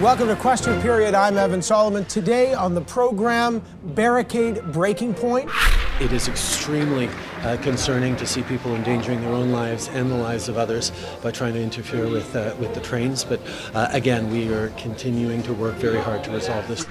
Welcome to Question Period. I'm Evan Solomon. Today on the program, barricade breaking point. It is extremely uh, concerning to see people endangering their own lives and the lives of others by trying to interfere with uh, with the trains. But uh, again, we are continuing to work very hard to resolve this.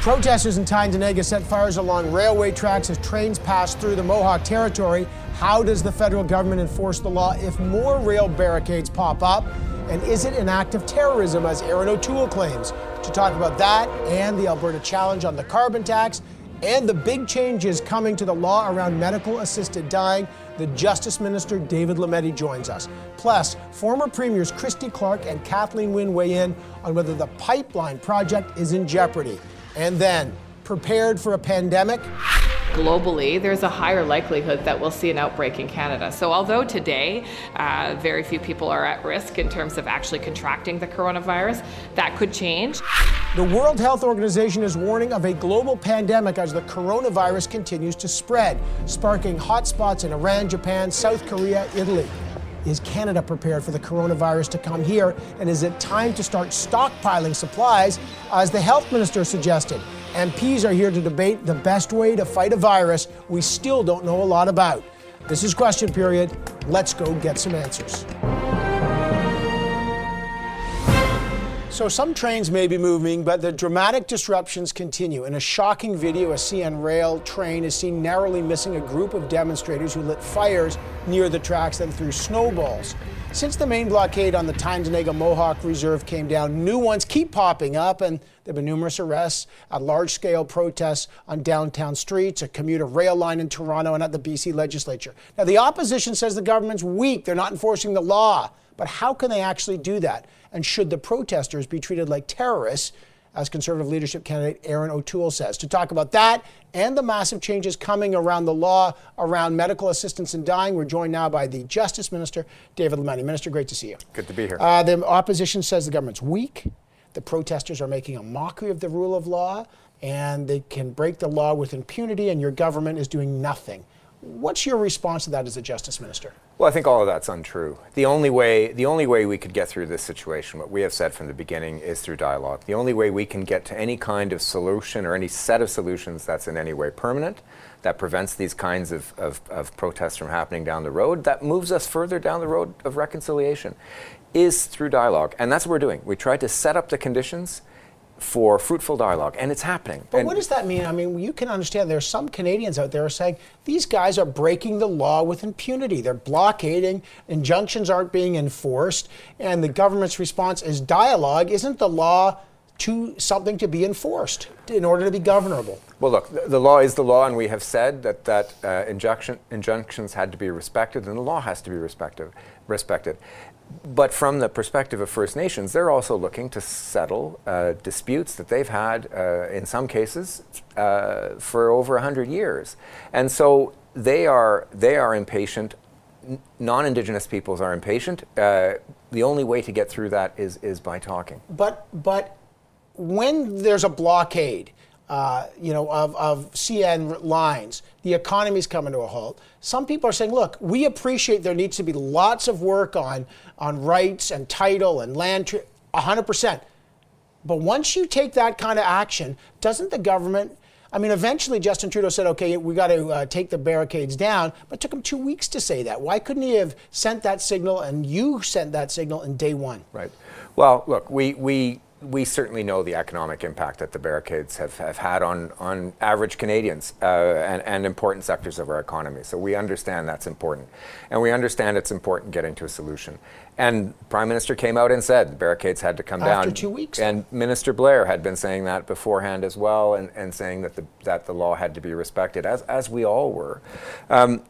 Protesters in Tyendinaga set fires along railway tracks as trains pass through the Mohawk territory. How does the federal government enforce the law if more rail barricades pop up? And is it an act of terrorism, as Erin O'Toole claims? To talk about that and the Alberta challenge on the carbon tax and the big changes coming to the law around medical assisted dying, the Justice Minister David Lametti joins us. Plus, former Premiers Christy Clark and Kathleen Wynne weigh in on whether the pipeline project is in jeopardy. And then, prepared for a pandemic? globally, there's a higher likelihood that we'll see an outbreak in Canada. So, although today uh, very few people are at risk in terms of actually contracting the coronavirus, that could change. The World Health Organization is warning of a global pandemic as the coronavirus continues to spread, sparking hotspots in Iran, Japan, South Korea, Italy. Is Canada prepared for the coronavirus to come here? And is it time to start stockpiling supplies, as the health minister suggested? MPs are here to debate the best way to fight a virus we still don't know a lot about. This is question period. Let's go get some answers. So some trains may be moving, but the dramatic disruptions continue. In a shocking video, a CN Rail train is seen narrowly missing a group of demonstrators who lit fires near the tracks and threw snowballs. Since the main blockade on the Tyendinaga Mohawk Reserve came down, new ones keep popping up, and there have been numerous arrests, uh, a large scale protests on downtown streets, a commuter rail line in Toronto, and at the BC legislature. Now, the opposition says the government's weak, they're not enforcing the law. But how can they actually do that? And should the protesters be treated like terrorists? As Conservative leadership candidate Erin O'Toole says. To talk about that and the massive changes coming around the law around medical assistance in dying, we're joined now by the Justice Minister, David Lametti. Minister, great to see you. Good to be here. Uh, the opposition says the government's weak. The protesters are making a mockery of the rule of law, and they can break the law with impunity, and your government is doing nothing. What's your response to that as a justice minister? Well, I think all of that's untrue. The only way, the only way we could get through this situation, what we have said from the beginning, is through dialogue. The only way we can get to any kind of solution or any set of solutions that's in any way permanent, that prevents these kinds of, of, of protests from happening down the road, that moves us further down the road of reconciliation, is through dialogue. And that's what we're doing. We try to set up the conditions for fruitful dialogue, and it's happening. But and what does that mean? I mean, you can understand there are some Canadians out there saying these guys are breaking the law with impunity. They're blockading, injunctions aren't being enforced, and the government's response is dialogue. Isn't the law to something to be enforced in order to be governable? Well, look, the, the law is the law, and we have said that that uh, injunction, injunctions had to be respected, and the law has to be respected. Respected but from the perspective of First Nations, they're also looking to settle uh, disputes that they've had, uh, in some cases, uh, for over 100 years. And so they are, they are impatient. Non Indigenous peoples are impatient. Uh, the only way to get through that is, is by talking. But, but when there's a blockade, uh, you know, of, of CN lines, the economy's coming to a halt. Some people are saying, look, we appreciate there needs to be lots of work on, on rights and title and land, tri- 100%. But once you take that kind of action, doesn't the government, I mean, eventually Justin Trudeau said, okay, we got to uh, take the barricades down, but it took him two weeks to say that. Why couldn't he have sent that signal and you sent that signal in day one? Right. Well, look, we, we we certainly know the economic impact that the barricades have, have had on, on average Canadians uh, and, and important sectors of our economy. So we understand that's important. And we understand it's important getting to a solution. And Prime Minister came out and said the barricades had to come After down. After two weeks. And Minister Blair had been saying that beforehand as well and, and saying that the, that the law had to be respected, as, as we all were. Um,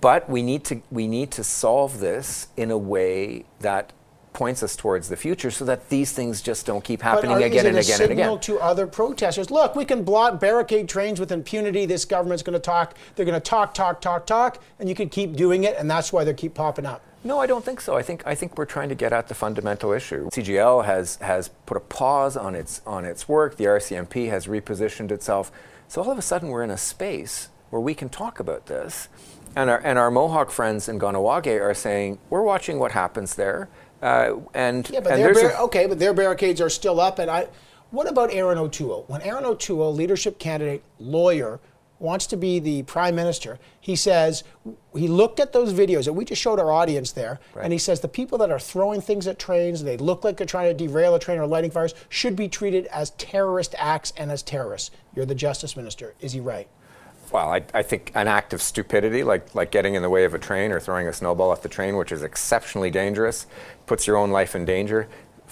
but we need to we need to solve this in a way that points us towards the future so that these things just don't keep happening again and again and again. to other protesters. Look, we can block barricade trains with impunity. This government's going to talk. They're going to talk, talk, talk, talk, and you can keep doing it, and that's why they keep popping up. No, I don't think so. I think I think we're trying to get at the fundamental issue. CGL has has put a pause on its on its work. The RCMP has repositioned itself. So all of a sudden we're in a space where we can talk about this. And our, and our Mohawk friends in Kahnawake are saying, we're watching what happens there Uh, and yeah, but and their bar- okay, but their barricades are still up. And I, what about Erin O'Toole? When Erin O'Toole, leadership candidate, lawyer, wants to be the prime minister, he says he looked at those videos that we just showed our audience there, and he says the people that are throwing things at trains, they look like they're trying to derail a train or lighting fires, should be treated as terrorist acts and as terrorists. You're the justice minister. Is he right? Well, I, I think an act of stupidity, like, like getting in the way of a train or throwing a snowball off the train, which is exceptionally dangerous, puts your own life in danger,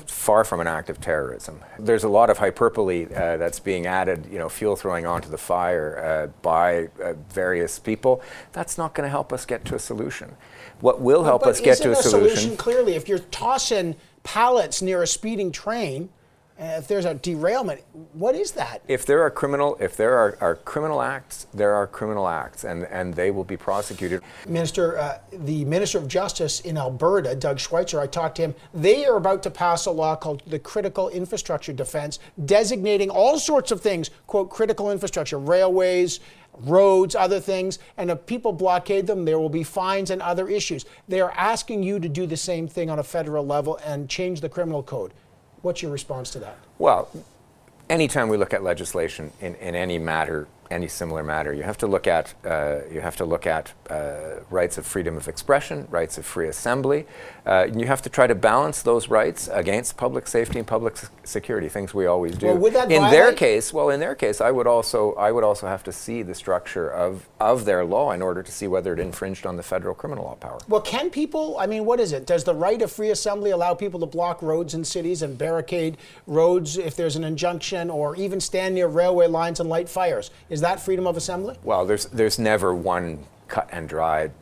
far from an act of terrorism. There's a lot of hyperbole uh, that's being added, you know, fuel throwing onto the fire uh, by uh, various people. That's not going to help us get to a solution. What will help But us get to a solution, solution clearly if you're tossing pallets near a speeding train, and if there's a derailment, what is that? if there are criminal, if there are, are criminal acts, there are criminal acts, and, and they will be prosecuted. Minister, uh, the Minister of Justice in Alberta, Doug Schweitzer, I talked to him. They are about to pass a law called the Critical Infrastructure Defense, designating all sorts of things, quote, critical infrastructure, railways, roads, other things. And if people blockade them, there will be fines and other issues. They are asking you to do the same thing on a federal level and change the criminal code. What's your response to that? Well, anytime we look at legislation in, in any matter, any similar matter, you have to look at uh, you have to look at uh, rights of freedom of expression, rights of free assembly. Uh, you have to try to balance those rights against public safety and public s- security, things we always do. Well, would that in their case, well, in their case, I would also I would also have to see the structure of of their law in order to see whether it infringed on the federal criminal law power. Well, can people, I mean, what is it? Does the right of free assembly allow people to block roads in cities and barricade roads if there's an injunction or even stand near railway lines and light fires? Is that freedom of assembly? Well, there's there's never one cut and dried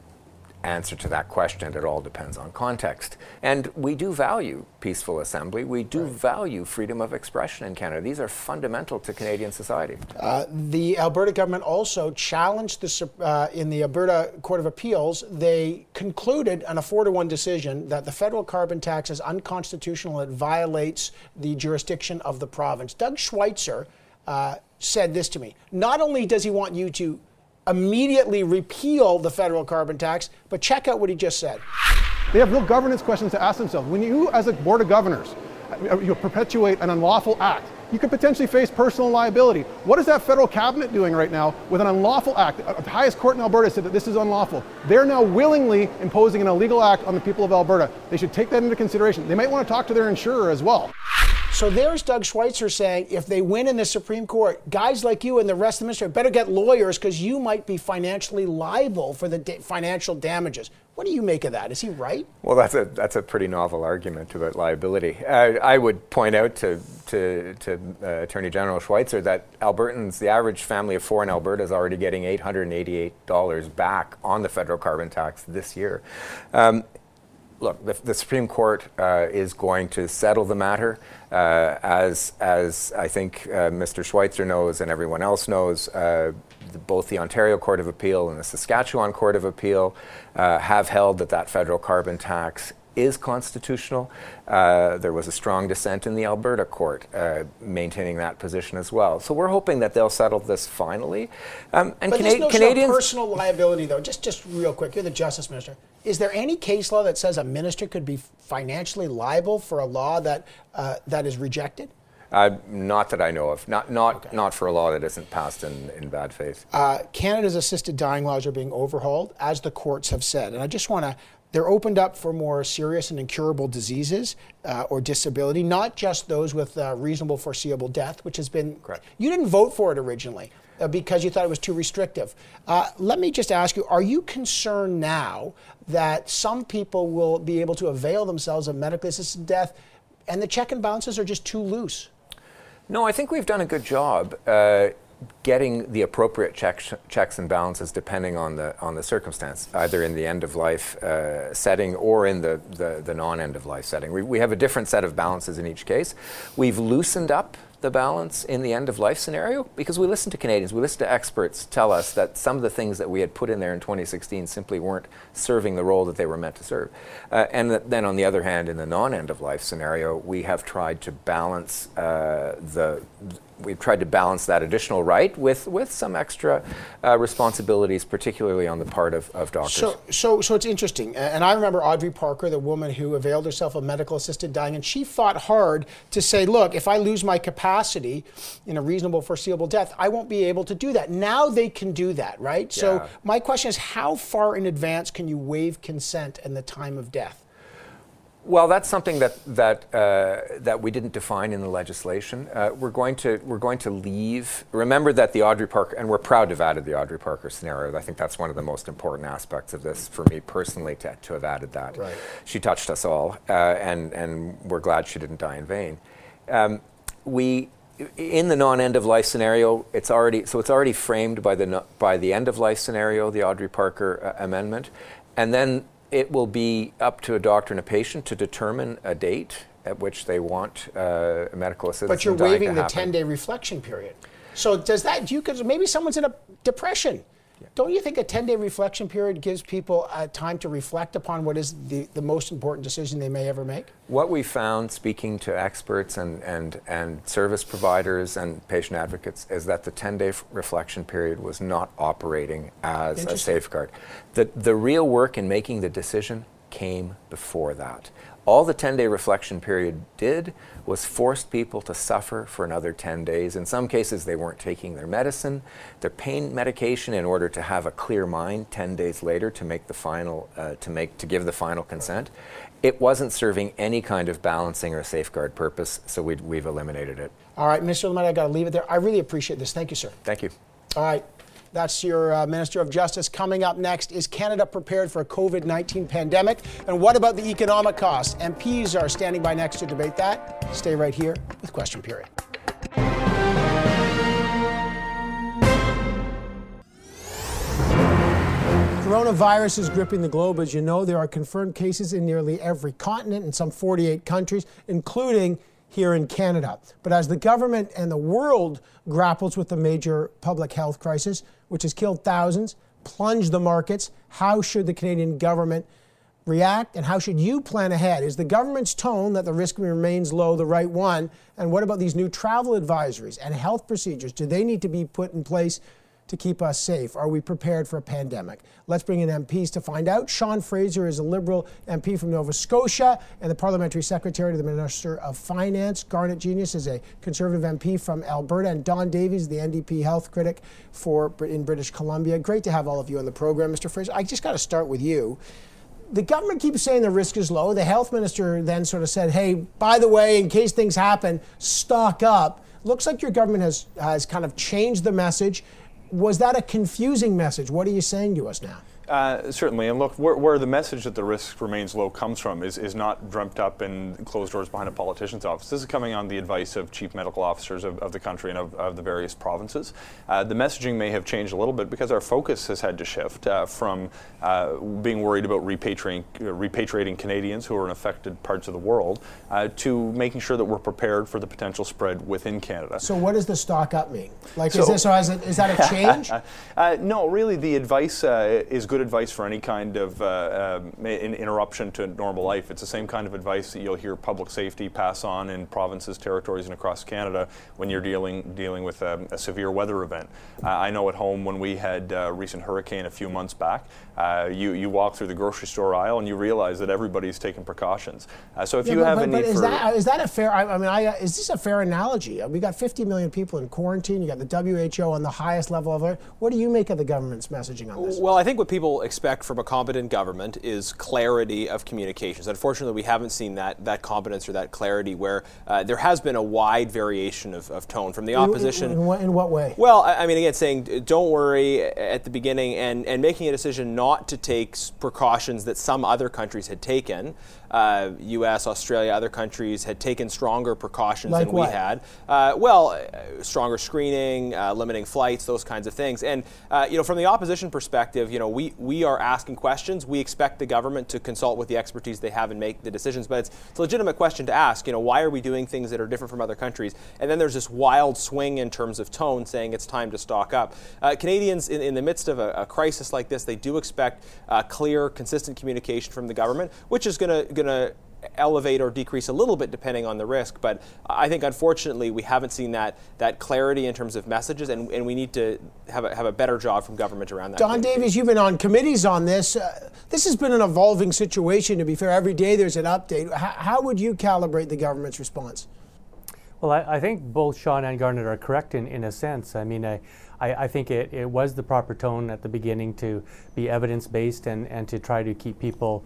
answer to that question. It all depends on context. And we do value peaceful assembly. We do value freedom of expression in Canada. These are fundamental to Canadian society. Uh, the Alberta government also challenged the uh, in the Alberta Court of Appeals. They concluded on a four to one decision that the federal carbon tax is unconstitutional and it violates the jurisdiction of the province. Doug Schweitzer uh, said this to me. Not only does he want you to immediately repeal the federal carbon tax, but check out what he just said. They have real governance questions to ask themselves. When you, as a board of governors, you perpetuate an unlawful act, you could potentially face personal liability. What is that federal cabinet doing right now with an unlawful act? Uh, The highest court in Alberta said that this is unlawful. They're now willingly imposing an illegal act on the people of Alberta. They should take that into consideration. They might want to talk to their insurer as well. So there's Doug Schweitzer saying if they win in the Supreme Court, guys like you and the rest of the ministry better get lawyers because you might be financially liable for the da- financial damages. What do you make of that? Is he right? Well, that's a that's a pretty novel argument about liability. Uh, I would point out to to, to uh, Attorney General Schweitzer that Albertans, the average family of four in Alberta, is already getting eight hundred and eighty-eight dollars back on the federal carbon tax this year. Um, look, the, the Supreme Court uh, is going to settle the matter, uh, as as I think uh, Mr. Schweitzer knows and everyone else knows. Uh, the, both the Ontario Court of Appeal and the Saskatchewan Court of Appeal uh, have held that that federal carbon tax is constitutional. Uh, there was a strong dissent in the Alberta court uh, maintaining that position as well. So we're hoping that they'll settle this finally. Um, and But Cana- this notion Canadians. personal liability, though, just just real quick, you're the justice minister. Is there any case law that says a minister could be financially liable for a law that uh, that is rejected? Uh, not that I know of. Not not not for a law that isn't passed in, in bad faith. Uh, Canada's assisted dying laws are being overhauled, as the courts have said. And I just want to, they're opened up for more serious and incurable diseases uh, or disability, not just those with uh, reasonable foreseeable death, which has been, Correct. you didn't vote for it originally because you thought it was too restrictive. Uh, let me just ask you, are you concerned now that some people will be able to avail themselves of medically assisted death and the check and balances are just too loose? No, I think we've done a good job uh, getting the appropriate checks, checks and balances depending on the on the circumstance, either in the end of life uh, setting or in the, the, the non end of life setting. We, we have a different set of balances in each case. We've loosened up the balance in the end of life scenario because we listen to Canadians, we listen to experts tell us that some of the things that we had put in there in 2016 simply weren't serving the role that they were meant to serve. Uh, and then on the other hand, in the non end of life scenario, we have tried to balance uh, the we've tried to balance that additional right with, with some extra uh, responsibilities, particularly on the part of, of doctors. So, so, so it's interesting. And I remember Audrey Parker, the woman who availed herself of medical assisted dying, and she fought hard to say, look, if I lose my capacity in a reasonable, foreseeable death, I won't be able to do that. Now they can do that, right? Yeah. So, my question is how far in advance can you waive consent and the time of death? Well, that's something that that uh, that we didn't define in the legislation. Uh, we're going to we're going to leave. Remember that the Audrey Parker, and we're proud to have added the Audrey Parker scenario. I think that's one of the most important aspects of this for me personally to, to have added that. Right. She touched us all, uh, and and we're glad she didn't die in vain. Um, we in the non-end of life scenario, it's already so it's already framed by the by the end of life scenario, the Audrey Parker uh, amendment, and then it will be up to a doctor and a patient to determine a date at which they want uh, medical assistance. But you're waiving the 10 day reflection period. So does that, do you, cause maybe someone's in a depression. Don't you think a 10 day reflection period gives people uh, time to reflect upon what is the, the most important decision they may ever make? What we found speaking to experts and, and, and service providers and patient advocates is that the 10 day f- reflection period was not operating as a safeguard. The, the real work in making the decision came before that. All the 10 day reflection period did was forced people to suffer for another 10 days. In some cases, they weren't taking their medicine, their pain medication, in order to have a clear mind 10 days later to make the final, uh, to, make, to give the final consent. It wasn't serving any kind of balancing or safeguard purpose, so we have eliminated it. All right, Mr. Lametti, I got to leave it there. I really appreciate this. Thank you, sir. Thank you. All right. That's your uh, Minister of Justice. Coming up next, is Canada prepared for a COVID 19 pandemic? And what about the economic costs? MPs are standing by next to debate that. Stay right here with Question Period. Coronavirus is gripping the globe. As you know, there are confirmed cases in nearly every continent in some 48 countries, including here in Canada. But as the government and the world grapples with the major public health crisis, which has killed thousands, plunged the markets, how should the Canadian government react and how should you plan ahead? Is the government's tone that the risk remains low the right one? And what about these new travel advisories and health procedures? Do they need to be put in place to keep us safe? Are we prepared for a pandemic? Let's bring in MPs to find out. Sean Fraser is a Liberal MP from Nova Scotia and the Parliamentary Secretary to the Minister of Finance. Garnet Genuis is a Conservative MP from Alberta, and Don Davies, the NDP health critic for in British Columbia. Great to have all of you on the program, Mr. Fraser. I just got to start with you the government keeps saying the risk is low. The health minister then sort of said, hey, by the way, in case things happen, stock up. Looks like your government has, has kind of changed the message was that a confusing message? What are you saying to us now? Uh, certainly, and look, where, where, the message that the risk remains low comes from is, is not dreamt up in closed doors behind a politician's office. This is coming on the advice of chief medical officers of, of the country and of, of the various provinces. Uh, the messaging may have changed a little bit because our focus has had to shift uh, from uh, being worried about repatriating, repatriating Canadians who are in affected parts of the world uh, to making sure that we're prepared for the potential spread within Canada. So, what does the stock up mean? Like, so, is, this, is, it, is that a change? no, really, the advice is good advice for any kind of uh, um, interruption to normal life. It's the same kind of advice that you'll hear public safety pass on in provinces, territories, and across Canada when you're dealing dealing with a, a severe weather event. Uh, I know at home when we had a recent hurricane a few months back, uh, you you walk through the grocery store aisle and you realize that everybody's taking precautions. Uh, so if yeah, you but, have but, any but is that is that a fair? I, I mean, I, uh, is this a fair analogy? We got 50 million people in quarantine. You got the WHO on the highest level of it. What do you make of the government's messaging on this? Well, I think what people people expect from a competent government is clarity of communications. Unfortunately, we haven't seen that that competence or that clarity where uh, there has been a wide variation of, of tone from the opposition. In, in, what, in what way? Well, I, I mean, again, saying don't worry at the beginning and, and making a decision not to take precautions that some other countries had taken uh, U.S., Australia, other countries had taken stronger precautions like than what? we had. Uh, well, uh, stronger screening, uh, limiting flights, those kinds of things. And uh, you know, from the opposition perspective, you know, we we are asking questions. We expect the government to consult with the expertise they have and make the decisions. But it's, it's a legitimate question to ask. You know, why are we doing things that are different from other countries? And then there's this wild swing in terms of tone, saying it's time to stock up. Uh, Canadians, in, in, the midst of a, a, crisis like this, they do expect uh, clear, consistent communication from the government, which is going to going to elevate or decrease a little bit depending on the risk. But I think unfortunately we haven't seen that that clarity in terms of messages, and, and we need to have a, have a better job from government around that. Don Davies, you've been on committees on this. Uh, this has been an evolving situation. To be fair, every day there's an update. H- how would you calibrate the government's response? Well, I, I, think both Sean and Garnet are correct in, in a sense. I mean, I, I, I think it, it was the proper tone at the beginning to be evidence based and, and to try to keep people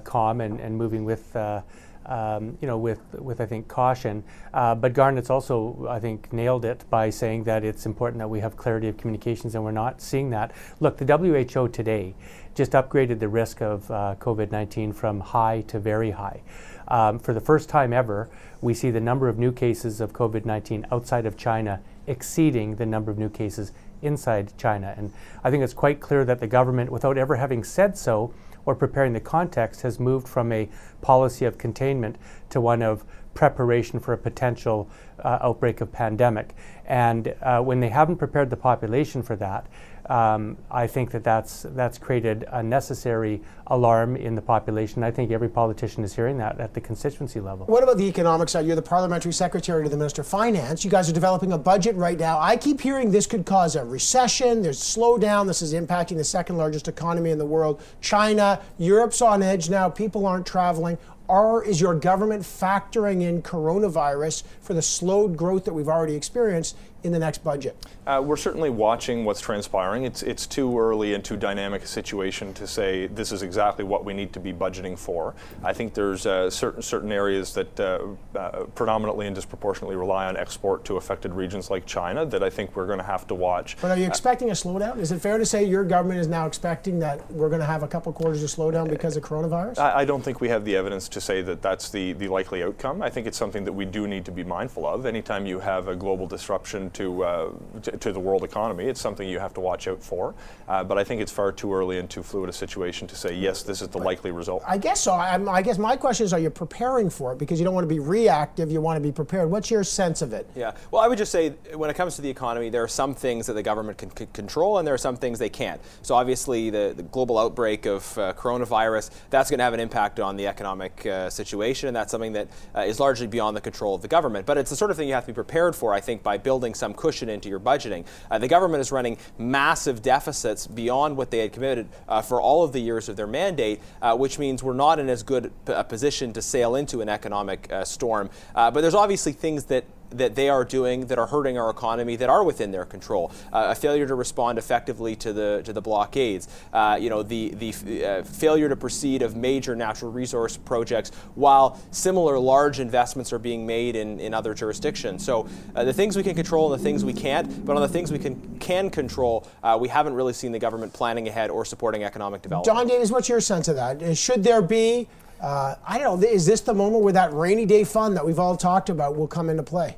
calm and, and moving with. Uh, um, you know, with, with I think caution. Uh, but Garnet's also, I think, nailed it by saying that it's important that we have clarity of communications, and we're not seeing that. Look, the WHO today just upgraded the risk of uh, COVID 19 from high to very high. Um, for the first time ever, we see the number of new cases of COVID 19 outside of China exceeding the number of new cases inside China. And I think it's quite clear that the government, without ever having said so, or preparing the context has moved from a policy of containment to one of preparation for a potential uh, outbreak of pandemic. And uh, when they haven't prepared the population for that, um, I think that that's, that's created a necessary alarm in the population. I think every politician is hearing that at the constituency level. What about the economic side? You're the parliamentary secretary to the Minister of Finance. You guys are developing a budget right now. I keep hearing this could cause a recession. There's slowdown. This is impacting the second largest economy in the world. China, Europe's on edge now. People aren't traveling. Are, is your government factoring in coronavirus for the slowed growth that we've already experienced in the next budget? Uh, we're certainly watching what's transpiring. It's, it's too early and too dynamic a situation to say this is exactly what we need to be budgeting for. I think there's uh, certain, certain areas that uh, uh predominantly and disproportionately rely on export to affected regions like China that I think we're going to have to watch. But are you expecting a slowdown? Is it fair to say your government is now expecting that we're going to have a couple quarters of slowdown because of coronavirus? I, I don't think we have the evidence to say that that's the, the likely outcome. I think it's something that we do need to be mindful of. Anytime you have a global disruption to, uh, to, to, the world economy. It's something you have to watch out for. Uh, but I think it's far too early and too fluid a situation to say, yes, this is the likely result. I guess so. I, I guess my question is, are you preparing for it? Because you don't want to be reactive, you want to be prepared. What's your sense of it? Yeah. Well, I would just say when it comes to the economy, there are some things that the government can, can control and there are some things they can't. So obviously, the, the global outbreak of uh, coronavirus, that's going to have an impact on the economic uh, situation. And that's something that uh, is largely beyond the control of the government. But it's the sort of thing you have to be prepared for, I think, by building some cushion into your budgeting. Uh, the government is running massive deficits beyond what they had committed uh, for all of the years of their mandate, uh, which means we're not in as good a position to sail into an economic uh, storm. Uh, but there's obviously things that that they are doing that are hurting our economy that are within their control. Uh, a failure to respond effectively to the to the blockades. Uh, you know the the uh, failure to proceed of major natural resource projects while similar large investments are being made in, in other jurisdictions. So uh, the things we can control and the things we can't, but on the things we can can control, uh, we haven't really seen the government planning ahead or supporting economic development. Don Davies, what's your sense of that? Uh, should there be I don't know. Is this the moment where that rainy day fund that we've all talked about will come into play?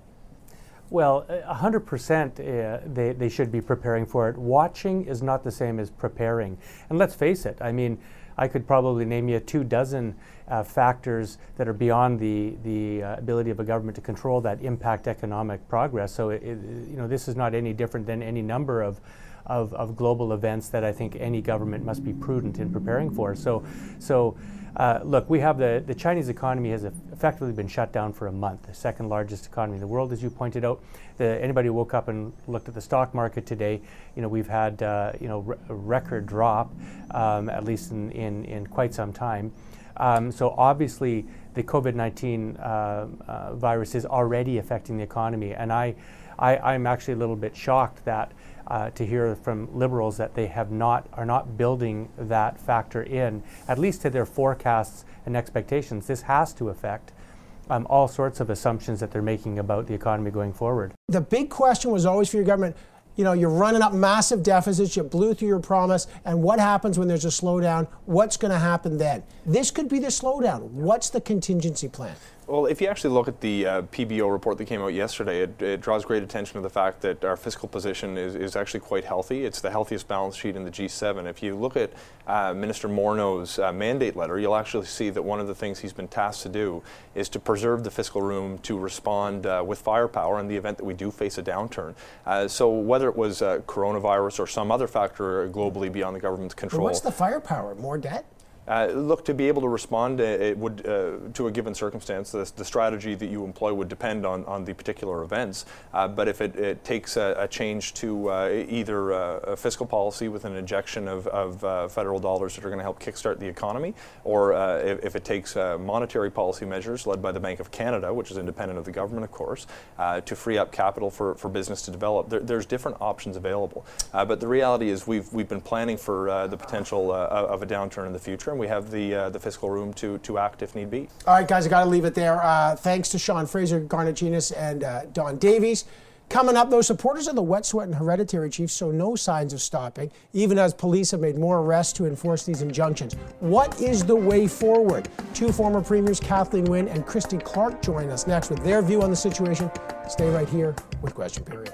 Well, 100% uh, they, they should be preparing for it. Watching is not the same as preparing. And let's face it, I mean, I could probably name you two dozen uh, factors that are beyond the, the uh, ability of a government to control that impact economic progress. So, it, it, you know, this is not any different than any number of, of, of global events that I think any government must be prudent in preparing for. So, so uh, look, we have the, the Chinese economy has effectively been shut down for a month, the second largest economy in the world, as you pointed out. The, anybody who woke up and looked at the stock market today, you know, we've had, uh, you know, a record drop, um, at least in, in, in quite some time. Um, so obviously, the COVID-19 uh, uh, virus is already affecting the economy, and I, I, I'm actually a little bit shocked that uh, to hear from liberals that they have not are not building that factor in, at least to their forecasts and expectations. This has to affect um, all sorts of assumptions that they're making about the economy going forward. The big question was always for your government. You know, you're running up massive deficits, you blew through your promise, and what happens when there's a slowdown? What's going to happen then? This could be the slowdown. What's the contingency plan? Well, if you actually look at the uh, PBO report that came out yesterday, it, it, draws great attention to the fact that our fiscal position is, is actually quite healthy. It's the healthiest balance sheet in the G7. If you look at uh, Minister Morneau's uh, mandate letter, you'll actually see that one of the things he's been tasked to do is to preserve the fiscal room to respond uh, with firepower in the event that we do face a downturn. Uh, so whether it was uh, coronavirus or some other factor globally beyond the government's control. But what's the firepower? More debt? Uh, look, to be able to respond, uh, would uh, to a given circumstance, the, the, strategy that you employ would depend on, on the particular events. Uh, but if it, it takes a, a, change to uh, either a fiscal policy with an injection of, of federal dollars that are going to help kickstart the economy, or if, if, it takes monetary policy measures led by the Bank of Canada, which is independent of the government, of course, to free up capital for, for business to develop, there, there's different options available. but the reality is, we've we've been planning for the potential of a downturn in the future and we have the uh, the fiscal room to to act if need be. All right, guys, I got to leave it there. Uh, thanks to Sean Fraser, Garnet Genuis, and uh, Don Davies. Coming up, those supporters of the Wet'suwet'en and hereditary chiefs show no signs of stopping, even as police have made more arrests to enforce these injunctions. What is the way forward? Two former premiers, Kathleen Wynne and Christy Clark, join us next with their view on the situation. Stay right here with Question Period.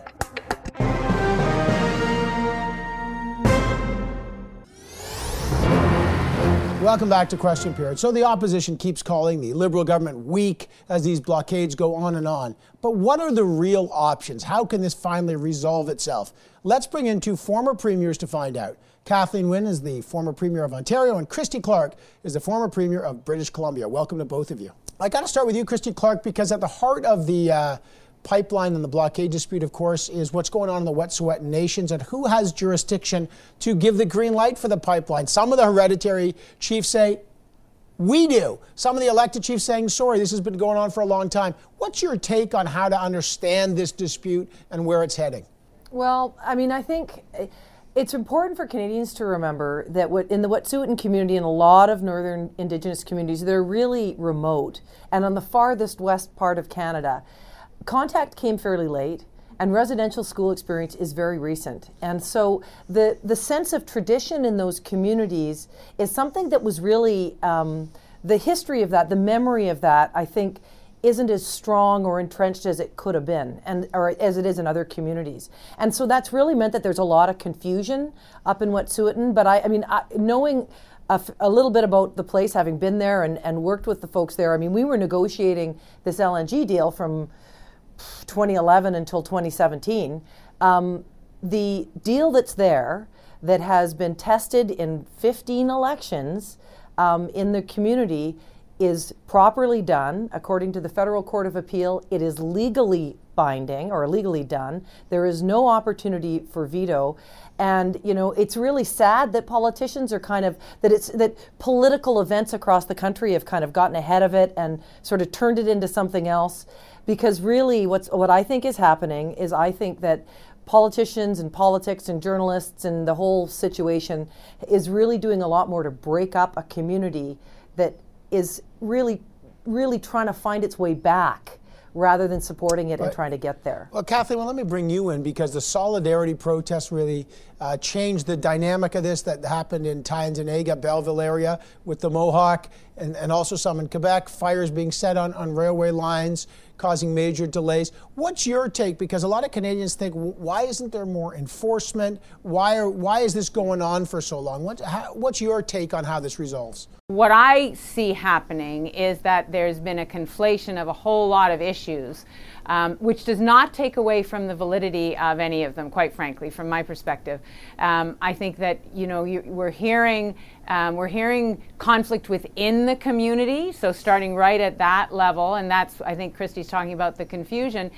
Welcome back to Question Period. So the opposition keeps calling the Liberal government weak as these blockades go on and on. But what are the real options? How can this finally resolve itself? Let's bring in two former premiers to find out. Kathleen Wynne is the former premier of Ontario, and Christy Clark is the former premier of British Columbia. Welcome to both of you. I got to start with you, Christy Clark, because at the heart of the uh, pipeline and the blockade dispute, of course, is what's going on in the Wet'suwet'en nations and who has jurisdiction to give the green light for the pipeline. Some of the hereditary chiefs say, we do. Some of the elected chiefs saying, sorry, this has been going on for a long time. What's your take on how to understand this dispute and where it's heading? Well, I mean, I think it's important for Canadians to remember that in the Wet'suwet'en community and a lot of northern Indigenous communities, they're really remote. And on the farthest west part of Canada, contact came fairly late and residential school experience is very recent. And so the, the sense of tradition in those communities is something that was really um, the history of that, the memory of that, I think, isn't as strong or entrenched as it could have been and or as it is in other communities. And so that's really meant that there's a lot of confusion up in Wet'suwet'en. But I, I mean, I, knowing a, f- a little bit about the place, having been there and, and worked with the folks there, I mean, we were negotiating this LNG deal from 2011 until 2017, um, the deal that's there that has been tested in 15 elections um, in the community is properly done according to the Federal Court of Appeal. It is legally binding or legally done. There is no opportunity for veto. And you know, it's really sad that politicians are kind of that it's that political events across the country have kind of gotten ahead of it and sort of turned it into something else because really what's what I think is happening is I think that politicians and politics and journalists and the whole situation is really doing a lot more to break up a community that is really really trying to find its way back rather than supporting it and trying to get there. Well, Kathleen, well, let me bring you in because the solidarity protests really uh, changed the dynamic of this that happened in Tyendinaga, Belleville area with the Mohawk, and, and also some in Quebec, fires being set on, on railway lines, causing major delays. What's your take? Because a lot of Canadians think, why isn't there more enforcement? Why, are, why is this going on for so long? What, how, what's your take on how this resolves? What I see happening is that there's been a conflation of a whole lot of issues, um, which does not take away from the validity of any of them, quite frankly, from my perspective. Um, I think that, you know, you, we're hearing um, we're hearing conflict within the community, so starting right at that level, and that's, I think Christy's talking about the confusion.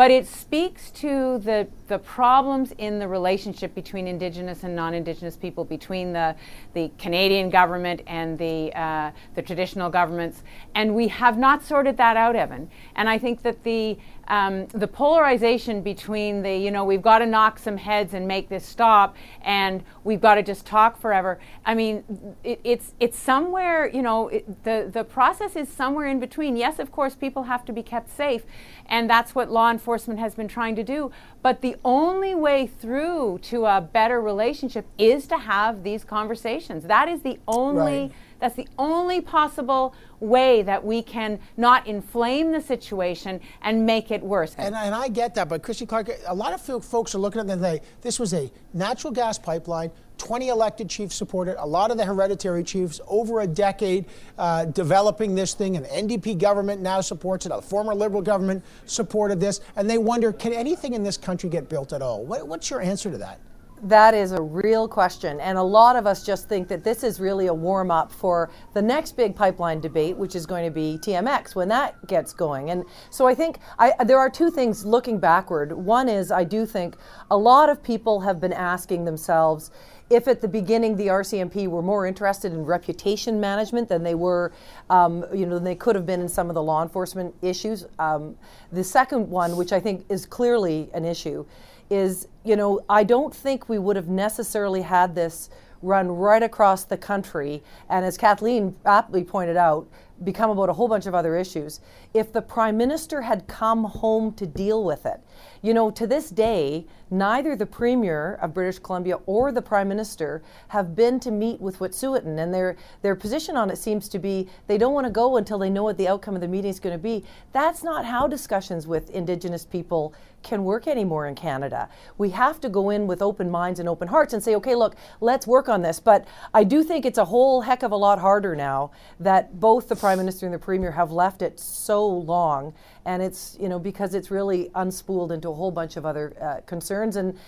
But it speaks to the, the problems in the relationship between Indigenous and non Indigenous people, between the, the Canadian government and the, uh, the traditional governments. And we have not sorted that out, Evan. And I think that the, um, the polarization between the, you know, we've got to knock some heads and make this stop, and we've got to just talk forever. I mean, it, it's it's somewhere, you know, it, the the process is somewhere in between. Yes, of course, people have to be kept safe, and that's what law enforcement has been trying to do. But the only way through to a better relationship is to have these conversations. That is the only. Right That's the only possible way that we can not inflame the situation and make it worse. And, and I get that, but Christy Clark, a lot of folks are looking at it and they, this was a natural gas pipeline 20 elected chiefs supported a lot of the hereditary chiefs over a decade uh, developing this thing. An NDP government now supports it. A former Liberal government supported this. And they wonder can anything in this country get built at all? What, what's your answer to that? That is a real question. And a lot of us just think that this is really a warm up for the next big pipeline debate, which is going to be TMX when that gets going. And so I think I, there are two things looking backward. One is I do think a lot of people have been asking themselves, if at the beginning the RCMP were more interested in reputation management than they were, um, you know, than they could have been in some of the law enforcement issues. Um, the second one, which I think is clearly an issue, is, you know, I don't think we would have necessarily had this run right across the country, and as Kathleen aptly pointed out, become about a whole bunch of other issues. If the Prime Minister had come home to deal with it, you know, to this day, neither the Premier of British Columbia or the Prime Minister have been to meet with Wet'suwet'en, and their their position on it seems to be they don't want to go until they know what the outcome of the meeting is going to be. That's not how discussions with Indigenous people can work anymore in Canada. We have to go in with open minds and open hearts and say, okay, look, let's work on this. But I do think it's a whole heck of a lot harder now that both the Prime Minister and the Premier have left it so long. And it's, you know, because it's really unspooled into a whole bunch of other uh, concerns. And,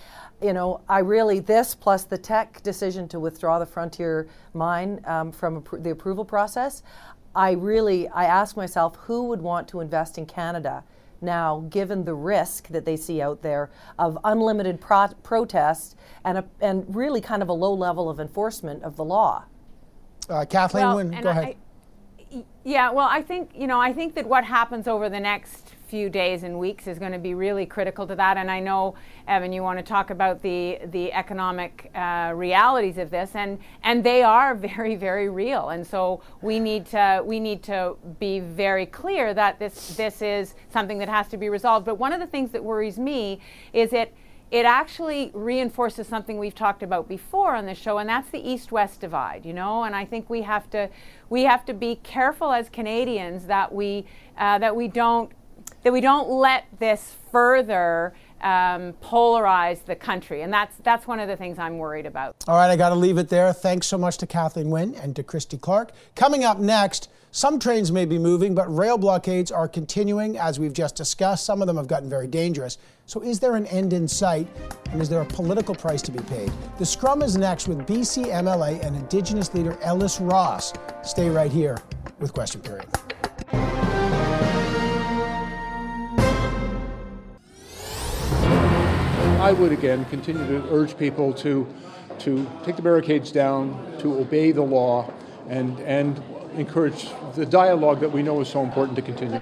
you know, I really, this plus the Teck decision to withdraw the Frontier mine um, from the approval process, I really, I ask myself, who would want to invest in Canada now, given the risk that they see out there of unlimited pro- protest and, a, and really kind of a low level of enforcement of the law. Uh, Kathleen, well, go ahead. Yeah, well, I think you know, I think that what happens over the next few days and weeks is going to be really critical to that. And I know, Evan, you want to talk about the the economic uh, realities of this, and and they are very very real. And so we need to we need to be very clear that this this is something that has to be resolved. But one of the things that worries me is it it actually reinforces something we've talked about before on the show and that's the east-west divide you know and i think we have to we have to be careful as canadians that we uh, that we don't that we don't let this further um, polarize the country. And that's, that's one of the things I'm worried about. All right, I got to leave it there. Thanks so much to Kathleen Wynne and to Christy Clark. Coming up next, some trains may be moving, but rail blockades are continuing, as we've just discussed. Some of them have gotten very dangerous. So, is there an end in sight? And is there a political price to be paid? The scrum is next with BC MLA and Indigenous leader Ellis Ross. Stay right here with Question Period. I would again continue to urge people to, to take the barricades down, to obey the law, and, and encourage the dialogue that we know is so important to continue.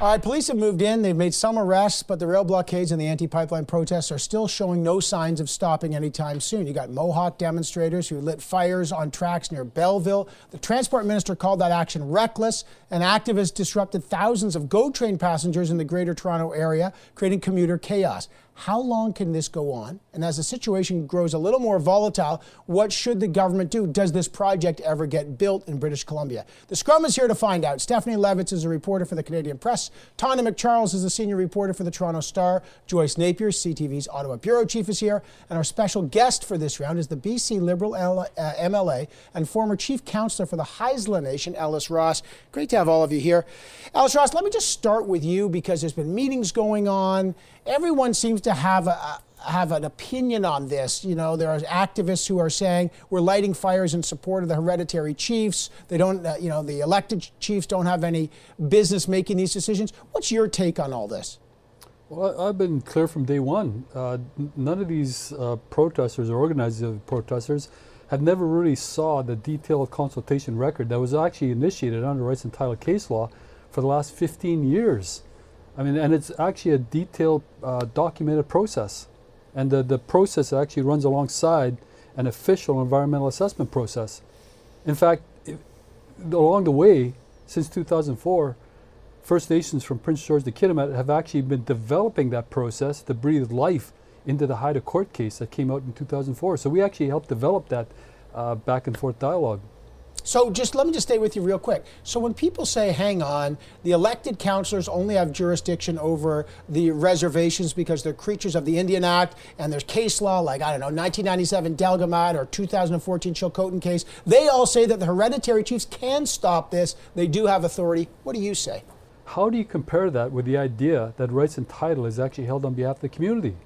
All right, police have moved in. They've made some arrests, but the rail blockades and the anti pipeline protests are still showing no signs of stopping anytime soon. You got Mohawk demonstrators who lit fires on tracks near Belleville. The transport minister called that action reckless, and activists disrupted thousands of GO train passengers in the greater Toronto area, creating commuter chaos. How long can this go on? And as the situation grows a little more volatile, what should the government do? Does this project ever get built in British Columbia? The Scrum is here to find out. Stephanie Levitz is a reporter for the Canadian Press. Tonda MacCharles is a senior reporter for the Toronto Star. Joyce Napier, CTV's Ottawa Bureau Chief, is here. And our special guest for this round is the BC Liberal uh, MLA and former Chief Counselor for the Haisla Nation, Ellis Ross. Great to have all of you here. Ellis Ross, let me just start with you because there's been meetings going on everyone seems to have a, have an opinion on this. You know, there are activists who are saying we're lighting fires in support of the hereditary chiefs. They don't, uh, you know, the elected chiefs don't have any business making these decisions. What's your take on all this? Well, I've been clear from day one. Uh, none of these uh, protesters or organizers of protesters have never really saw the detailed consultation record that was actually initiated under rights and title case law for the last 15 years. I mean, and it's actually a detailed, uh, documented process. And the, the process actually runs alongside an official environmental assessment process. In fact, along the way, since 2004, First Nations from Prince George to Kitimat have actually been developing that process to breathe life into the Haida court case that came out in 2004. So we actually helped develop that uh, back and forth dialogue. So just let me just stay with you real quick. So when people say, hang on, the elected councillors only have jurisdiction over the reservations because they're creatures of the Indian Act and there's case law like, I don't know, 1997 Delgamuukw or 2014 Chilcotin case, they all say that the hereditary chiefs can stop this. They do have authority. What do you say? How do you compare that with the idea that rights and title is actually held on behalf of the community?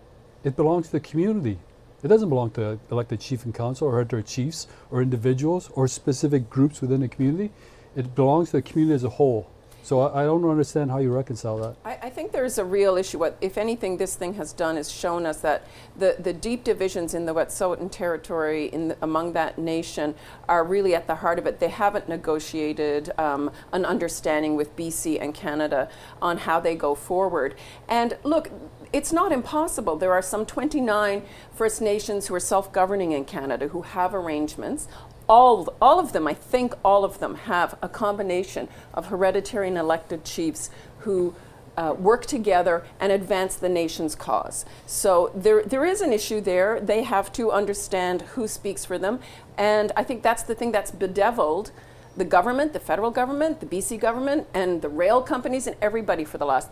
It belongs to the community. It doesn't belong to elected chief and council or hereditary chiefs or individuals or specific groups within the community. It belongs to the community as a whole. So I, I don't understand how you reconcile that. I, I, think there's a real issue. What, if anything, this thing has done is shown us that the, the deep divisions in the Wet'suwet'en territory in the, among that nation are really at the heart of it. They haven't negotiated um, an understanding with BC and Canada on how they go forward. And look, it's not impossible. There are some 29 First Nations who are self-governing in Canada who have arrangements all, all of them, I think all of them, have a combination of hereditary and elected chiefs who uh, work together and advance the nation's cause. So there, there is an issue there. They have to understand who speaks for them. And I think that's the thing that's bedeviled the government, the federal government, the BC government, and the rail companies, and everybody for the last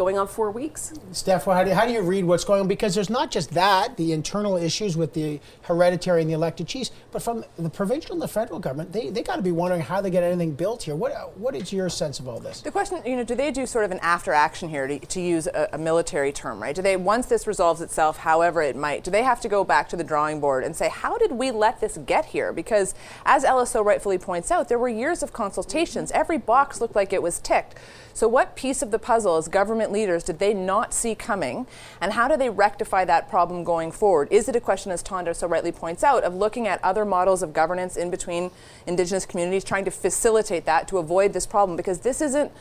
going on four weeks. Steph, how do, how do you read what's going on? Because there's not just that, the internal issues with the hereditary and the elected chiefs, but from the provincial and the federal government, they, they got to be wondering how they get anything built here. What, what is your sense of all this? The question, you know, do they do sort of an after action here, to, to use a, a military term, right? Do they, once this resolves itself, however it might, do they have to go back to the drawing board and say, how did we let this get here? Because as Ellis so rightfully points out, there were years of consultations. Every box looked like it was ticked. So, what piece of the puzzle as government leaders did they not see coming, and how do they rectify that problem going forward? Is it a question, as Tonda so rightly points out, of looking at other models of governance in between Indigenous communities, trying to facilitate that to avoid this problem? Because this isn't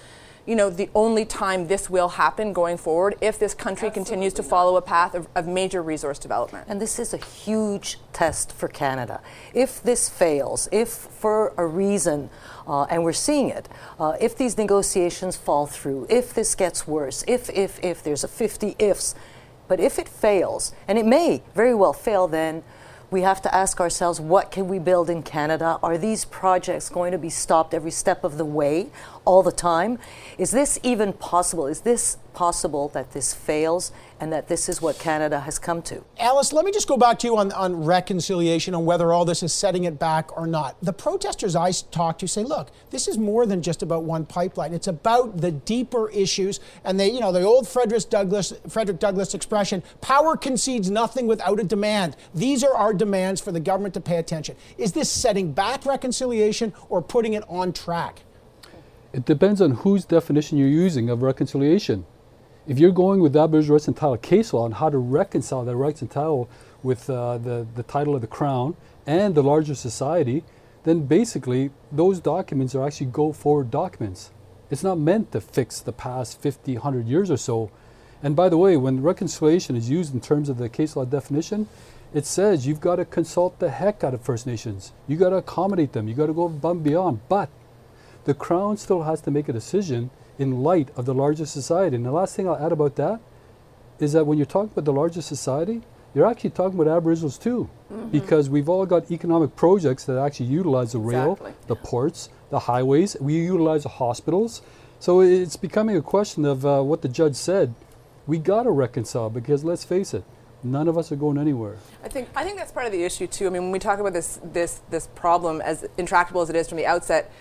you know, the only time this will happen going forward if this country Absolutely continues to follow a path of, of, major resource development. And this is a huge test for Canada. If this fails, if for a reason, uh, and we're seeing it, uh, if these negotiations fall through, if this gets worse, if, if, if there's a 50 ifs, but if it fails, and it may very well fail, then we have to ask ourselves what can we build in Canada? Are these projects going to be stopped every step of the way, all the time? Is this even possible? Is this possible that this fails and that this is what Canada has come to. Ellis, let me just go back to you on, on reconciliation, on whether all this is setting it back or not. The protesters I talked to say, look, this is more than just about one pipeline. It's about the deeper issues. And they, you know, the old Frederick Douglass, Frederick Douglass expression, power concedes nothing without a demand. These are our demands for the government to pay attention. Is this setting back reconciliation or putting it on track? It depends on whose definition you're using of reconciliation if you're going with Aboriginal rights and title case law on how to reconcile that rights and title with uh, the, the title of the crown and the larger society, then basically those documents are actually go forward documents. It's not meant to fix the past 50, 100 years or so. And by the way, when reconciliation is used in terms of the case law definition, it says you've got to consult the heck out of First Nations. You've got to accommodate them. You've got to go above and beyond. But the Crown still has to make a decision in light of the larger society. And the last thing I'll add about that is that when you're talking about the larger society, you're actually talking about Aboriginals too, mm-hmm. because we've all got economic projects that actually utilize the rail, exactly. the ports, the highways. We utilize the hospitals. So it's becoming a question of uh, what the judge said. We got to reconcile because let's face it, none of us are going anywhere. I think I think that's part of the issue too. I mean, when we talk about this this this problem as intractable as it is from the outset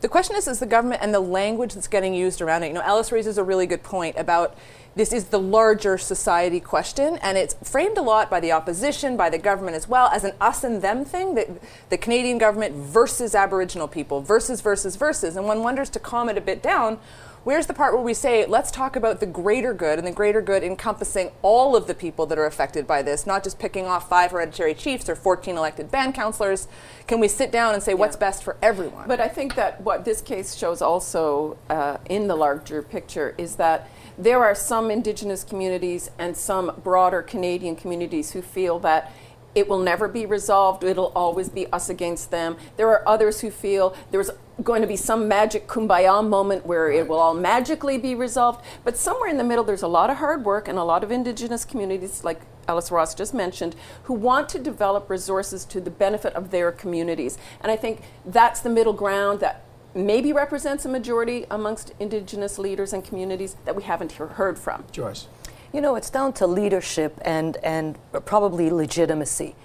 the question is, is the government and the language that's getting used around it. You know, Ellis raises a really good point about this is the larger society question, and it's framed a lot by the opposition, by the government as well, as an us and them thing, that the Canadian government versus Aboriginal people, versus, versus, versus. And one wonders to calm it a bit down, Where's the part where we say, let's talk about the greater good, and the greater good encompassing all of the people that are affected by this, not just picking off five hereditary chiefs or 14 elected band councillors? Can we sit down and say yeah. what's best for everyone? But I think that what this case shows also uh, in the larger picture is that there are some Indigenous communities and some broader Canadian communities who feel that it will never be resolved. It'll always be us against them. There are others who feel there's going to be some magic kumbaya moment where it will all magically be resolved. But somewhere in the middle, there's a lot of hard work and a lot of indigenous communities, like Ellis Ross just mentioned, who want to develop resources to the benefit of their communities. And I think that's the middle ground that maybe represents a majority amongst Indigenous leaders and communities that we haven't heard from. Joyce. You know, it's down to leadership and, and probably legitimacy,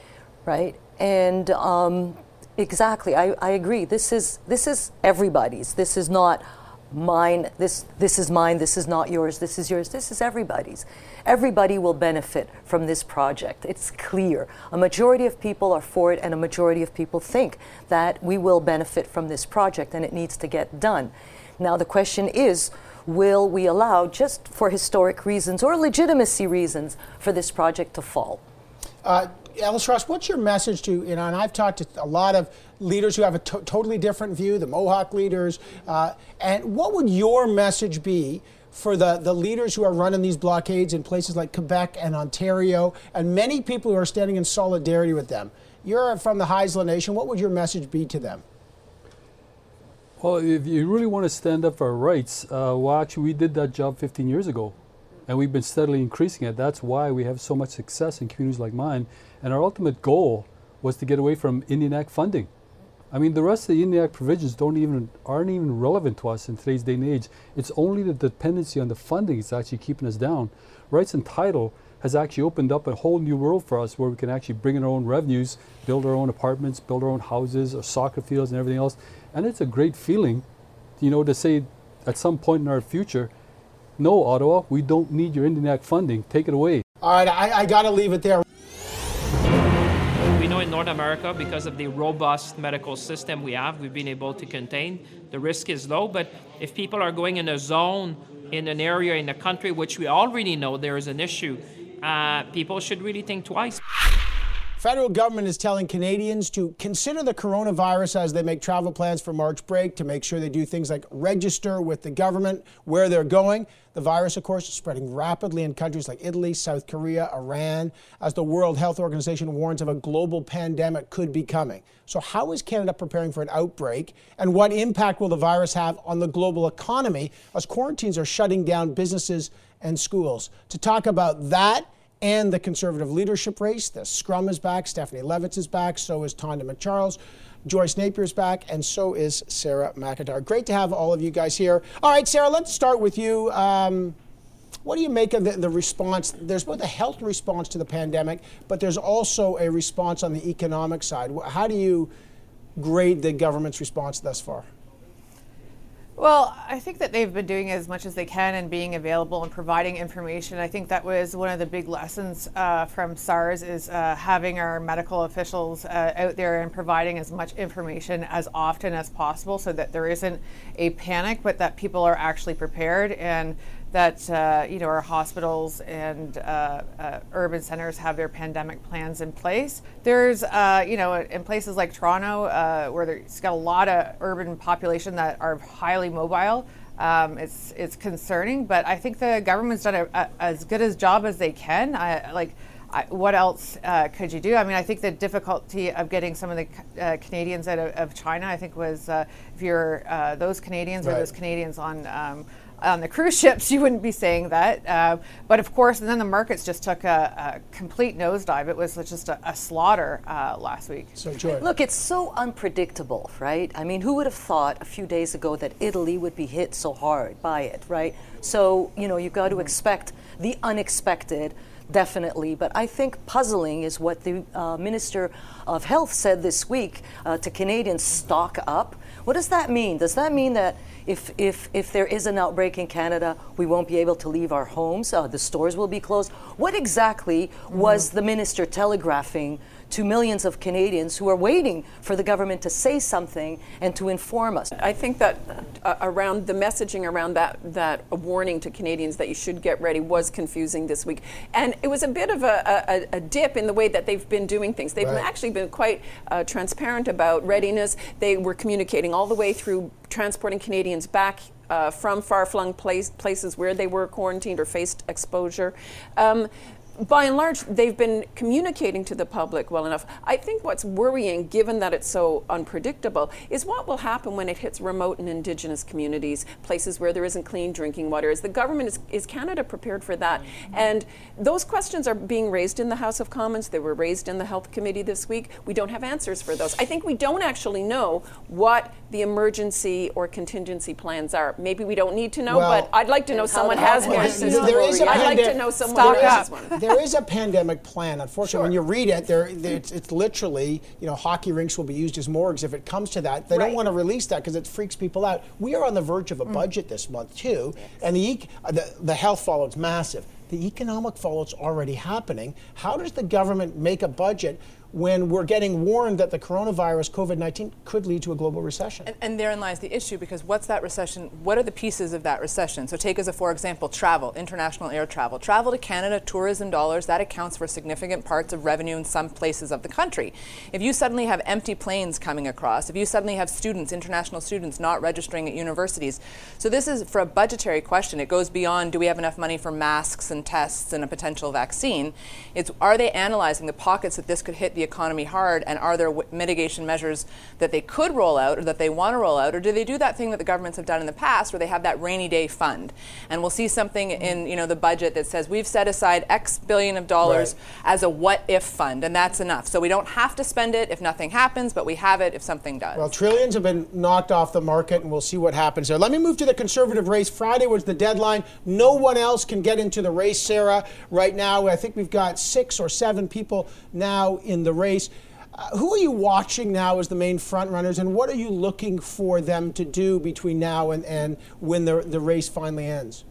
right? And um, exactly, I, I agree. This is, this is everybody's. This is not mine, this, this is mine, this is not yours, this is yours, this is everybody's. Everybody will benefit from this project. It's clear. A majority of people are for it, and a majority of people think that we will benefit from this project and it needs to get done. Now, the question is will we allow, just for historic reasons or legitimacy reasons, for this project to fall? Uh, Ellis Ross, what's your message to, you know, and I've talked to a lot of leaders who have a to- totally different view, the Mohawk leaders, uh, and what would your message be for the, the leaders who are running these blockades in places like Quebec and Ontario, and many people who are standing in solidarity with them? You're from the Haisla Nation. What would your message be to them? Well, if you really want to stand up for our rights, uh, actually, we did that job 15 years ago, and we've been steadily increasing it. That's why we have so much success in communities like mine. And our ultimate goal was to get away from Indian Act funding. I mean, the rest of the Indian Act provisions don't even aren't even relevant to us in today's day and age. It's only the dependency on the funding that's actually keeping us down. Rights and title has actually opened up a whole new world for us where we can actually bring in our own revenues, build our own apartments, build our own houses, our soccer fields, and everything else. And it's a great feeling, you know, to say at some point in our future, no, Ottawa, we don't need your Indian Act funding. Take it away. All right, I, I got to leave it there. We know in North America, because of the robust medical system we have, we've been able to contain. The risk is low, but if people are going in a zone, in an area in the country which we already know there is an issue, uh, people should really think twice. Federal government is telling Canadians to consider the coronavirus as they make travel plans for March break to make sure they do things like register with the government where they're going. The virus, of course, is spreading rapidly in countries like Italy, South Korea, Iran, as the World Health Organization warns of a global pandemic could be coming. So, how is Canada preparing for an outbreak, and what impact will the virus have on the global economy as quarantines are shutting down businesses and schools? To talk about that, and the Conservative leadership race. The scrum is back. Stephanie Levitz is back. So is Tonda MacCharles. Joyce Napier's back, and so is Sarah McIntyre. Great to have all of you guys here. All right, Sarah, let's start with you. Um, what do you make of the, the, response? There's both a health response to the pandemic, but there's also a response on the economic side. How do you grade the government's response thus far? Well, I think that they've been doing as much as they can and being available and providing information. I think that was one of the big lessons uh, from SARS is uh, having our medical officials uh, out there and providing as much information as often as possible so that there isn't a panic, but that people are actually prepared and that uh, you know our hospitals and uh, uh, urban centers have their pandemic plans in place. There's uh, you know in places like Toronto uh, where there's got a lot of urban population that are highly mobile. Um, it's it's concerning, but I think the government's done a, a, as good a job as they can. I, like. I, what else uh, could you do? I mean, I think the difficulty of getting some of the uh, Canadians out of, of, China, I think, was uh, if you're those Canadians right. or those Canadians on um, on the cruise ships, you wouldn't be saying that. Uh, but of course, and then the markets just took a, a complete nosedive. It was just a, a slaughter uh, last week. So, Joy. Look, it's so unpredictable, right? I mean, who would have thought a few days ago that Italy would be hit so hard by it, right? So, you know, you've got to mm-hmm. expect the unexpected definitely. But I think puzzling is what the uh, Minister of Health said this week uh, to Canadians stock up. What does that mean? Does that mean that if, if, if there is an outbreak in Canada, we won't be able to leave our homes. Uh, the stores will be closed. What exactly mm-hmm. was the minister telegraphing to millions of Canadians who are waiting for the government to say something and to inform us. I think that uh, around the messaging around that that warning to Canadians that you should get ready was confusing this week, and it was a bit of a, a, a dip in the way that they've been doing things. They've right. actually been quite uh, transparent about readiness. They were communicating all the way through transporting Canadians back uh, from far flung place, places where they were quarantined or faced exposure. Um, by and large, they've been communicating to the public well enough. I think what's worrying, given that it's so unpredictable, is what will happen when it hits remote and Indigenous communities, places where there isn't clean drinking water. Is the government, is, is Canada prepared for that? Mm-hmm. And those questions are being raised in the House of Commons. They were raised in the Health Committee this week. We don't have answers for those. I think we don't actually know what the emergency or contingency plans are. Maybe we don't need to know, well, but I'd like to know someone has one. There is a I'd like to know someone has one. There is a pandemic plan. Unfortunately, sure. when you read it, there it's, it's, literally, you know, hockey rinks will be used as morgues if it comes to that. They right. don't want to release that because it freaks people out. We are on the verge of a mm. budget this month too, yes. and the, the the health fallout's massive. The economic fallout's already happening. How does the government make a budget when we're getting warned that the coronavirus, COVID 19, could lead to a global recession. And, and, therein lies the issue because what's that recession? What are the pieces of that recession? So, take as a for example travel, international air travel. Travel to Canada, tourism dollars, that accounts for significant parts of revenue in some places of the country. If you suddenly have empty planes coming across, if you suddenly have students, international students, not registering at universities, so this is for a budgetary question. It goes beyond do we have enough money for masks and tests and a potential vaccine? It's are they analyzing the pockets that this could hit the economy hard? And are there w- mitigation measures that they could roll out or that they want to roll out? Or do they do that thing that the governments have done in the past where they have that rainy day fund? And we'll see something in you know the budget that says we've set aside X billion of dollars right. as a what if fund, and that's enough. So we don't have to spend it if nothing happens, but we have it if something does. Well, trillions have been knocked off the market, and we'll see what happens there. Let me move to the conservative race. Friday was the deadline. No one else can get into the race, Sarah. Right now, I think we've got six or seven people now in the the race. Uh, who are you watching now as the main front runners, and what are you looking for them to do between now and, and when the, the race finally ends?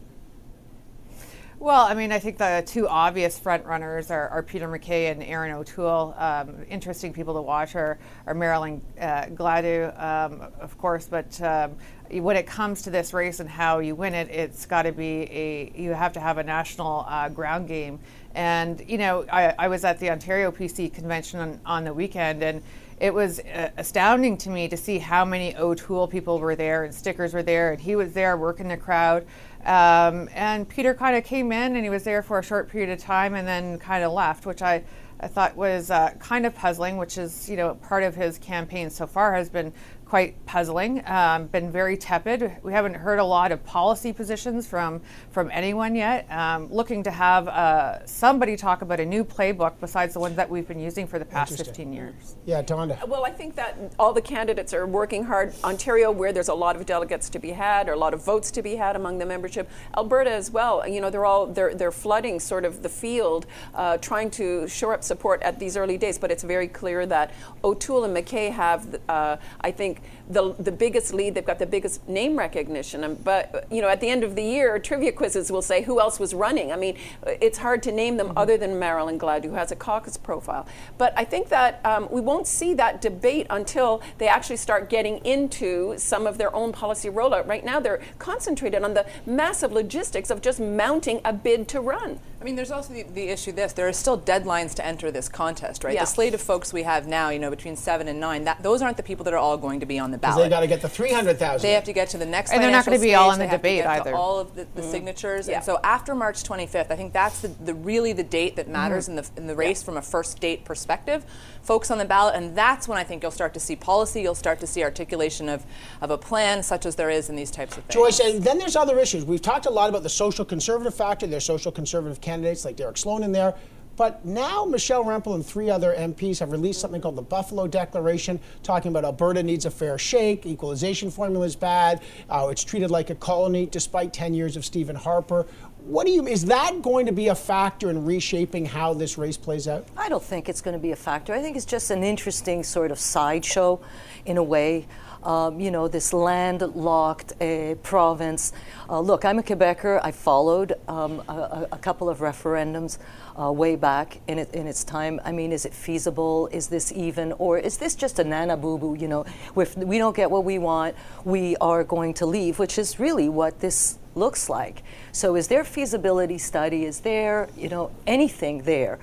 Well, I mean, I think the two obvious front runners are, are Peter MacKay and Erin O'Toole. Um, interesting people to watch are, are Marilyn uh, Gladu, um, of course, but um, when it comes to this race and how you win it, it's got to be a you have to have a national uh, ground game. And you know, I, I, was at the Ontario PC convention on, on the weekend, and it was uh, astounding to me to see how many O'Toole people were there and stickers were there, and he was there working the crowd. Um, and Peter kind of came in and he was there for a short period of time and then kind of left, which I, I thought was uh, kind of puzzling, which is, you know, part of his campaign so far has been quite puzzling. Um, been very tepid. We haven't heard a lot of policy positions from from anyone yet. Um, looking to have uh, somebody talk about a new playbook besides the ones that we've been using for the past 15 years. Yeah, Tonda. Well, I think that all the candidates are working hard. Ontario, where there's a lot of delegates to be had, or a lot of votes to be had among the membership. Alberta as well. You know, they're all they're they're flooding sort of the field, uh, trying to shore up support at these early days. But it's very clear that O'Toole and MacKay have, uh, I think the, the biggest lead, they've got the biggest name recognition. Um, but, you know, at the end of the year, trivia quizzes will say who else was running. I mean, it's hard to name them mm-hmm. other than Marilyn Gladu, who has a caucus profile. But I think that um, we won't see that debate until they actually start getting into some of their own policy rollout. Right now, they're concentrated on the massive logistics of just mounting a bid to run. I mean, there's also the, the issue this there are still deadlines to enter this contest, right? Yeah. The slate of folks we have now, you know, between seven and nine, that, those aren't the people that are all going to be on the ballot. They got to get the 300,000. They have to get to the next And they're not going to be all in the debate either. all of the, the mm-hmm. signatures. Yeah. And so after March 25th, I think that's the, the really the date that matters mm-hmm. in the in the race yeah. from a first date perspective. Folks on the ballot, and that's when I think you'll start to see policy, you'll start to see articulation of, of a plan such as there is in these types of things. Joyce, and then there's other issues. We've talked a lot about the social conservative factor. There's social conservative candidates like Derek Sloan in there. But now Michelle Rempel and three other MPs have released something called the Buffalo Declaration, talking about Alberta needs a fair shake, equalization formula is bad, uh, it's treated like a colony despite 10 years of Stephen Harper. What do you is that going to be a factor in reshaping how this race plays out? I don't think it's going to be a factor. I think it's just an interesting sort of sideshow in a way um, you know, this landlocked uh, province. Uh, look, I'm a Quebecer. I followed um, a, a, couple of referendums uh, way back in, it, in its time. I mean, is it feasible? Is this even? Or is this just a nana boo boo? You know, if we don't get what we want, we are going to leave, which is really what this looks like. So is there feasibility study? Is there, you know, anything there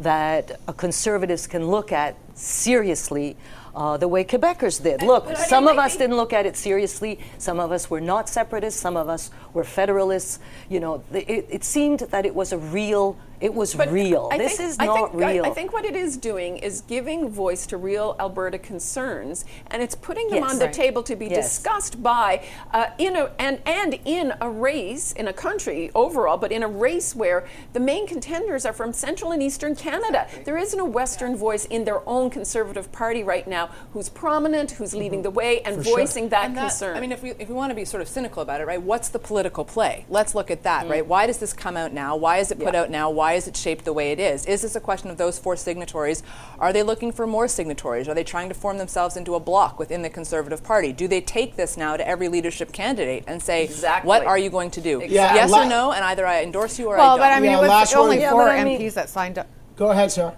that conservatives can look at seriously uh, the way Quebecers did. Look, some of us didn't look at it seriously. Some of us were not separatists. Some of us were federalists. You know, it, it seemed that it was a real it was But real. I this think- is I not think, real. I, think what it is doing is giving voice to real Alberta concerns, and it's putting them Yes. on the Right. table to be Yes. discussed by uh, in a and and in a race in a country overall, but in a race where the main contenders are from Central and Eastern Canada. There isn't a Western voice in their own Conservative Party right now who's prominent, who's leading the way, and For sure. voicing that And concern. I mean, if we, if we want to be sort of cynical about it, right, what's the political play? Let's look at that, Mm. right? Why does this come out now? Why is it put Yeah. out now? Why is it shaped the way it is? Is this a question of those four signatories? Are they looking for more signatories? Are they trying to form themselves into a bloc within the Conservative Party? Do they take this now to every leadership candidate and say, Exactly. what are you going to do? Yeah, yes la- or no? And either I endorse you or well, I don't. Well, but I mean, Yeah, it was only word. Yeah, four but I MPs mean- that signed up. Go ahead, Sarah.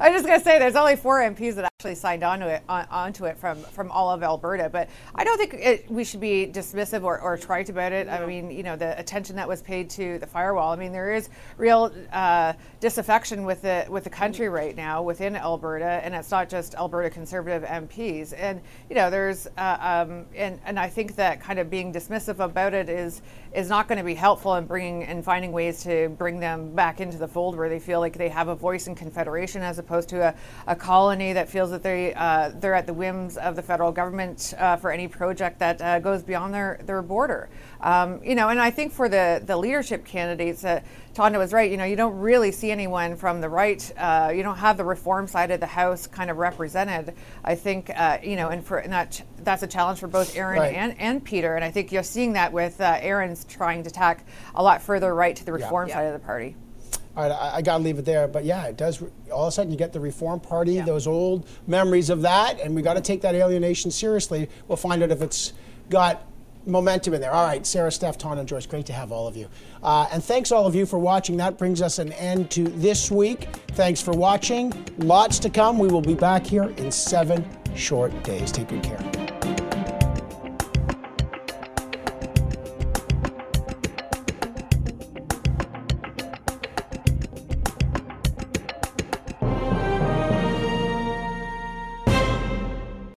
I was just going to say there's only four MPs that actually signed onto it on, onto it from from all of Alberta, but I don't think it, we should be dismissive or, or trite about it. I mean, you know, the attention that was paid to the firewall. I mean, there is real uh, disaffection with the with the country right now within Alberta, and it's not just Alberta Conservative MPs. And you know, there's uh, um, and and I think that kind of being dismissive about it is is not going to be helpful in bringing and finding ways to bring them back into the fold where they feel like they have a voice in confederation as opposed to a, a colony that feels that they uh, they're at the whims of the federal government uh, for any project that uh, goes beyond their their border. Um, you know, and I think for the the leadership candidates, uh, Tonda was right. You know, you don't really see anyone from the right. Uh, you don't have the reform side of the house kind of represented. I think uh, you know, and for and that ch- that's a challenge for both Erin Right. and, and Peter. And I think you're seeing that with uh, Erin's trying to tack a lot further right to the reform Yeah. side of the party. All right, I, I got to leave it there. But yeah, it does. All of a sudden, you get the Reform Party, those old memories of that, and we got to take that alienation seriously. We'll find out if it's got momentum in there. All right, Sarah, Steph, Ton, and Joyce, great to have all of you. Uh, and thanks all of you for watching. That brings us an end to this week. Thanks for watching. Lots to come. We will be back here in seven short days. Take good care.